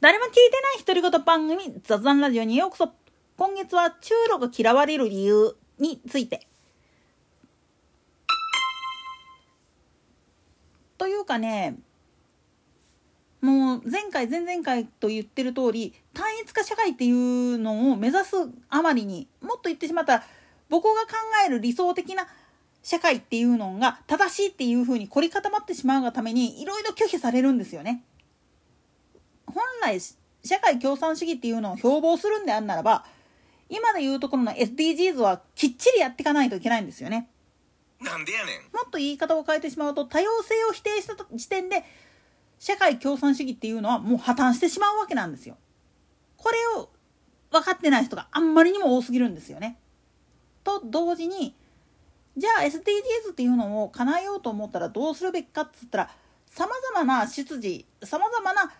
誰も聞いてない独り言番組雑談ラジオにようこそ今月は中路が嫌われる理由についてというかねもう前回前々回と言ってる通り単一化社会っていうのを目指すあまりにもっと言ってしまったら僕が考える理想的な社会っていうのが正しいっていうふうに凝り固まってしまうがためにいろいろ拒否されるんですよね。本来社会共産主義っていうのを標榜するんであんならば今でいうところの SDGs はきっちりやっていかないといけないんですよね。なんでやねん。もっと言い方を変えてしまうと多様性を否定した時点で社会共産主義っていうのはもう破綻してしまうわけなんですよ。これを分かってない人があんまりにも多すぎるんですよね。と同時にじゃあ SDGs っていうのを叶えようと思ったらどうするべきかっつったらさまざまな出自さまざまな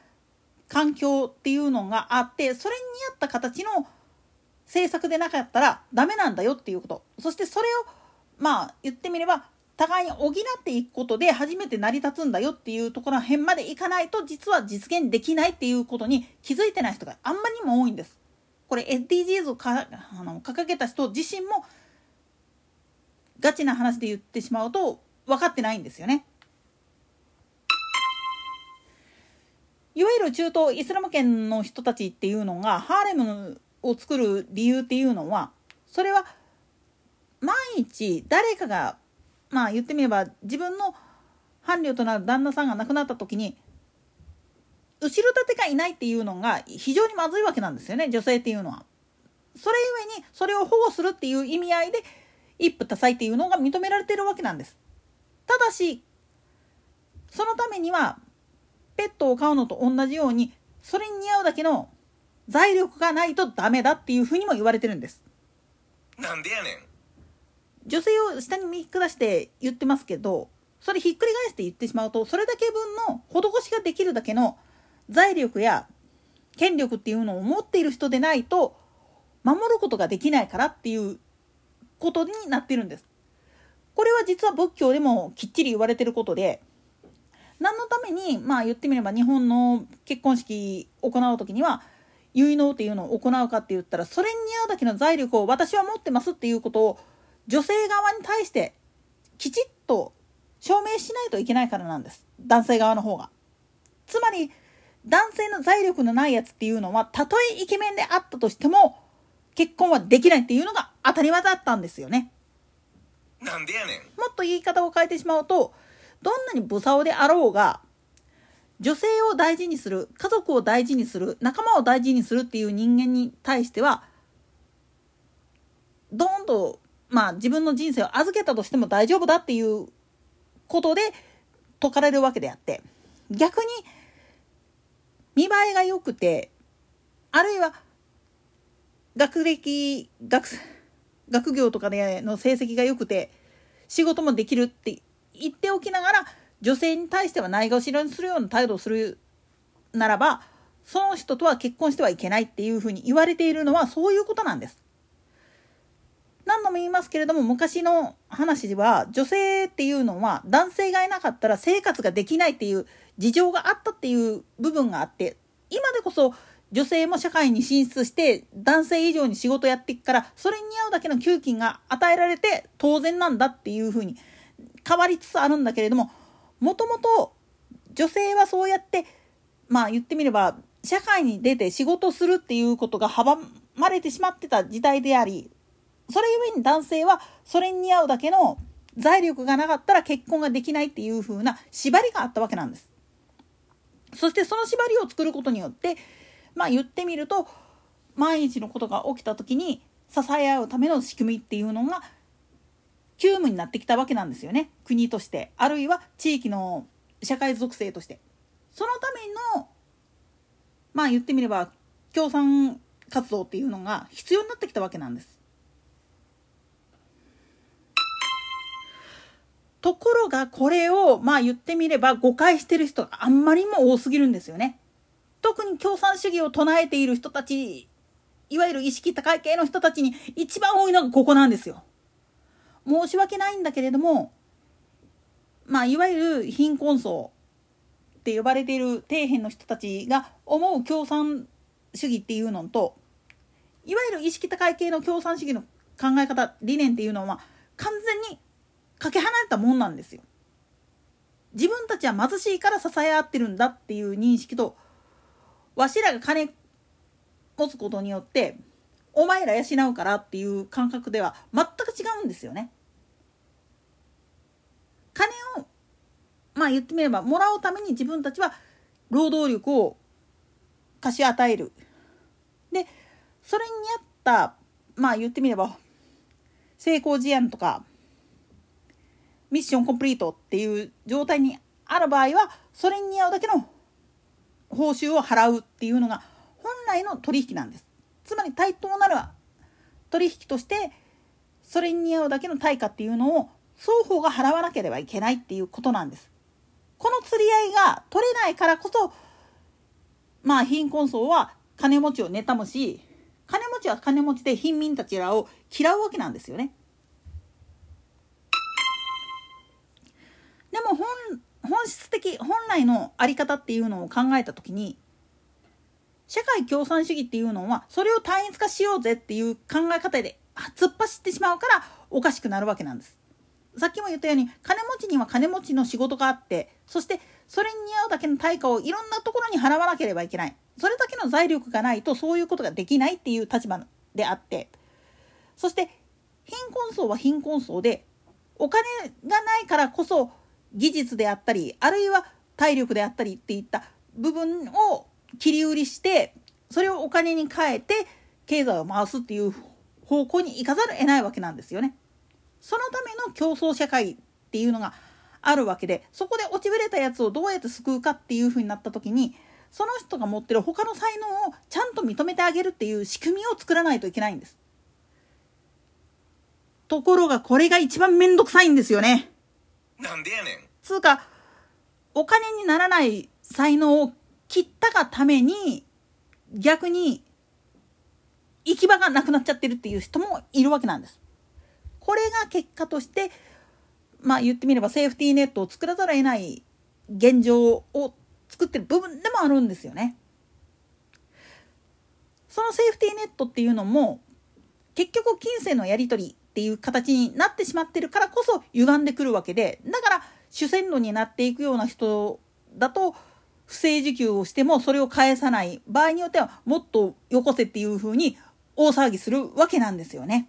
環境っていうのがあってそれに合った形の政策でなかったらダメなんだよっていうことそしてそれをまあ言ってみれば互いに補っていくことで初めて成り立つんだよっていうところら辺までいかないと実は実現できないっていうことに気づいてない人があんまりにも多いんです。これ SDGs をかあの掲げた人自身もガチな話で言ってしまうと分かってないんですよね。いわゆる中東イスラム圏の人たちっていうのがハーレムを作る理由っていうのはそれは万一誰かがまあ言ってみれば自分の伴侶となる旦那さんが亡くなった時に後ろ盾がいないっていうのが非常にまずいわけなんですよね女性っていうのは。それゆえにそれを保護するっていう意味合いで一夫多妻っていうのが認められてるわけなんです。ただしそのためにはペットを飼うのと同じようにそれに似合うだけの財力がないとダメだっていうふうにも言われてるんです。なんでやねん。女性を下に見下して言ってますけどそれひっくり返して言ってしまうとそれだけ分の施しができるだけの財力や権力っていうのを持っている人でないと守ることができないからっていうことになってるんです。これは実は仏教でもきっちり言われてることで何のためにまあ言ってみれば日本の結婚式行う時には結納っていうのを行うかって言ったらそれに似合うだけの財力を私は持ってますっていうことを女性側に対してきちっと証明しないといけないからなんです男性側の方が。つまり男性の財力のないやつっていうのはたとえイケメンであったとしても結婚はできないっていうのが当たり前だったんですよね。なんでやねん。もっと言い方を変えてしまうとどんなに無竿であろうが女性を大事にする家族を大事にする仲間を大事にするっていう人間に対してはどーんとまあ自分の人生を預けたとしても大丈夫だっていうことで説かれるわけであって逆に見栄えが良くてあるいは学歴学学業とかでの成績が良くて仕事もできるって言っておきながら女性に対してはないがしろにするような態度をするならばその人とは結婚してはいけないっていうふうに言われているのはそういうことなんです。何度も言いますけれども昔の話では女性っていうのは男性がいなかったら生活ができないっていう事情があったっていう部分があって今でこそ女性も社会に進出して男性以上に仕事やっていくからそれに合うだけの給金が与えられて当然なんだっていうふうに変わりつつあるんだけれどももともと女性はそうやってまあ言ってみれば社会に出て仕事するっていうことが阻まれてしまってた時代でありそれゆえに男性はそれに似合うだけの財力がなかったら結婚ができないっていう風な縛りがあったわけなんです。そしてその縛りを作ることによってまあ言ってみると万一のことが起きた時に支え合うための仕組みっていうのが急務になってきたわけなんですよね国としてあるいは地域の社会属性としてそのためのまあ言ってみれば共産活動っていうのが必要になってきたわけなんですところがこれをまあ言ってみれば誤解してる人があんまりも多すぎるんですよね。特に共産主義を唱えている人たちいわゆる意識高い系の人たちに一番多いのがここなんですよ。申し訳ないんだけれどもまあいわゆる貧困層って呼ばれている底辺の人たちが思う共産主義っていうのといわゆる意識高い系の共産主義の考え方理念っていうのは完全にかけ離れたもんなんですよ。自分たちは貧しいから支え合ってるんだっていう認識とわしらが金持つことによってお前ら養うからっていう感覚では全く違うんですよね。金をまあ言ってみればもらうために自分たちは労働力を貸し与える。でそれに合ったまあ言ってみれば成功事案とかミッションコンプリートっていう状態にある場合はそれに合うだけの報酬を払うっていうのが本来の取引なんです。つまり対等なる取引としてそれに合うだけの対価っていうのを双方が払わなければいけないっていうことなんです。り合いが取れないからこそまあ貧困層は金持ちを妬むし金持ちは金持ちで貧民たちらを嫌うわけなんですよね。でも本本質的本来の在り方っていうのを考えた時に社会共産主義っていうのはそれを単一化しようぜっていう考え方で突っ走ってしまうからおかしくなるわけなんです。さっきも言ったように金持ちには金持ちの仕事があってそしてそれに似合うだけの対価をいろんなところに払わなければいけないそれだけの財力がないとそういうことができないっていう立場であってそして貧困層は貧困層でお金がないからこそ技術であったりあるいは体力であったりっていった部分を切り売りしてそれをお金に変えて経済を回すっていう方向に行かざるを得ないわけなんですよね。そのための競争社会っていうのがあるわけでそこで落ちぶれたやつをどうやって救うかっていうふうになった時にその人が持ってる他の才能をちゃんと認めてあげるっていう仕組みを作らないといけないんです。ところがこれが一番めんどくさいんですよね。なんでやねん。つうかお金にならない才能を切ったがために逆に行き場がなくなっちゃってるっていう人もいるわけなんです。これが結果としてまあ言ってみればセーフティーネットを作らざるを得ない現状を作ってる部分でもあるんですよね。そのセーフティーネットっていうのも結局金銭のやり取りっていう形になってしまってるからこそ歪んでくるわけでだから主戦路になっていくような人だと不正受給をしてもそれを返さない場合によってはもっとよこせっていうふうに大騒ぎするわけなんですよね。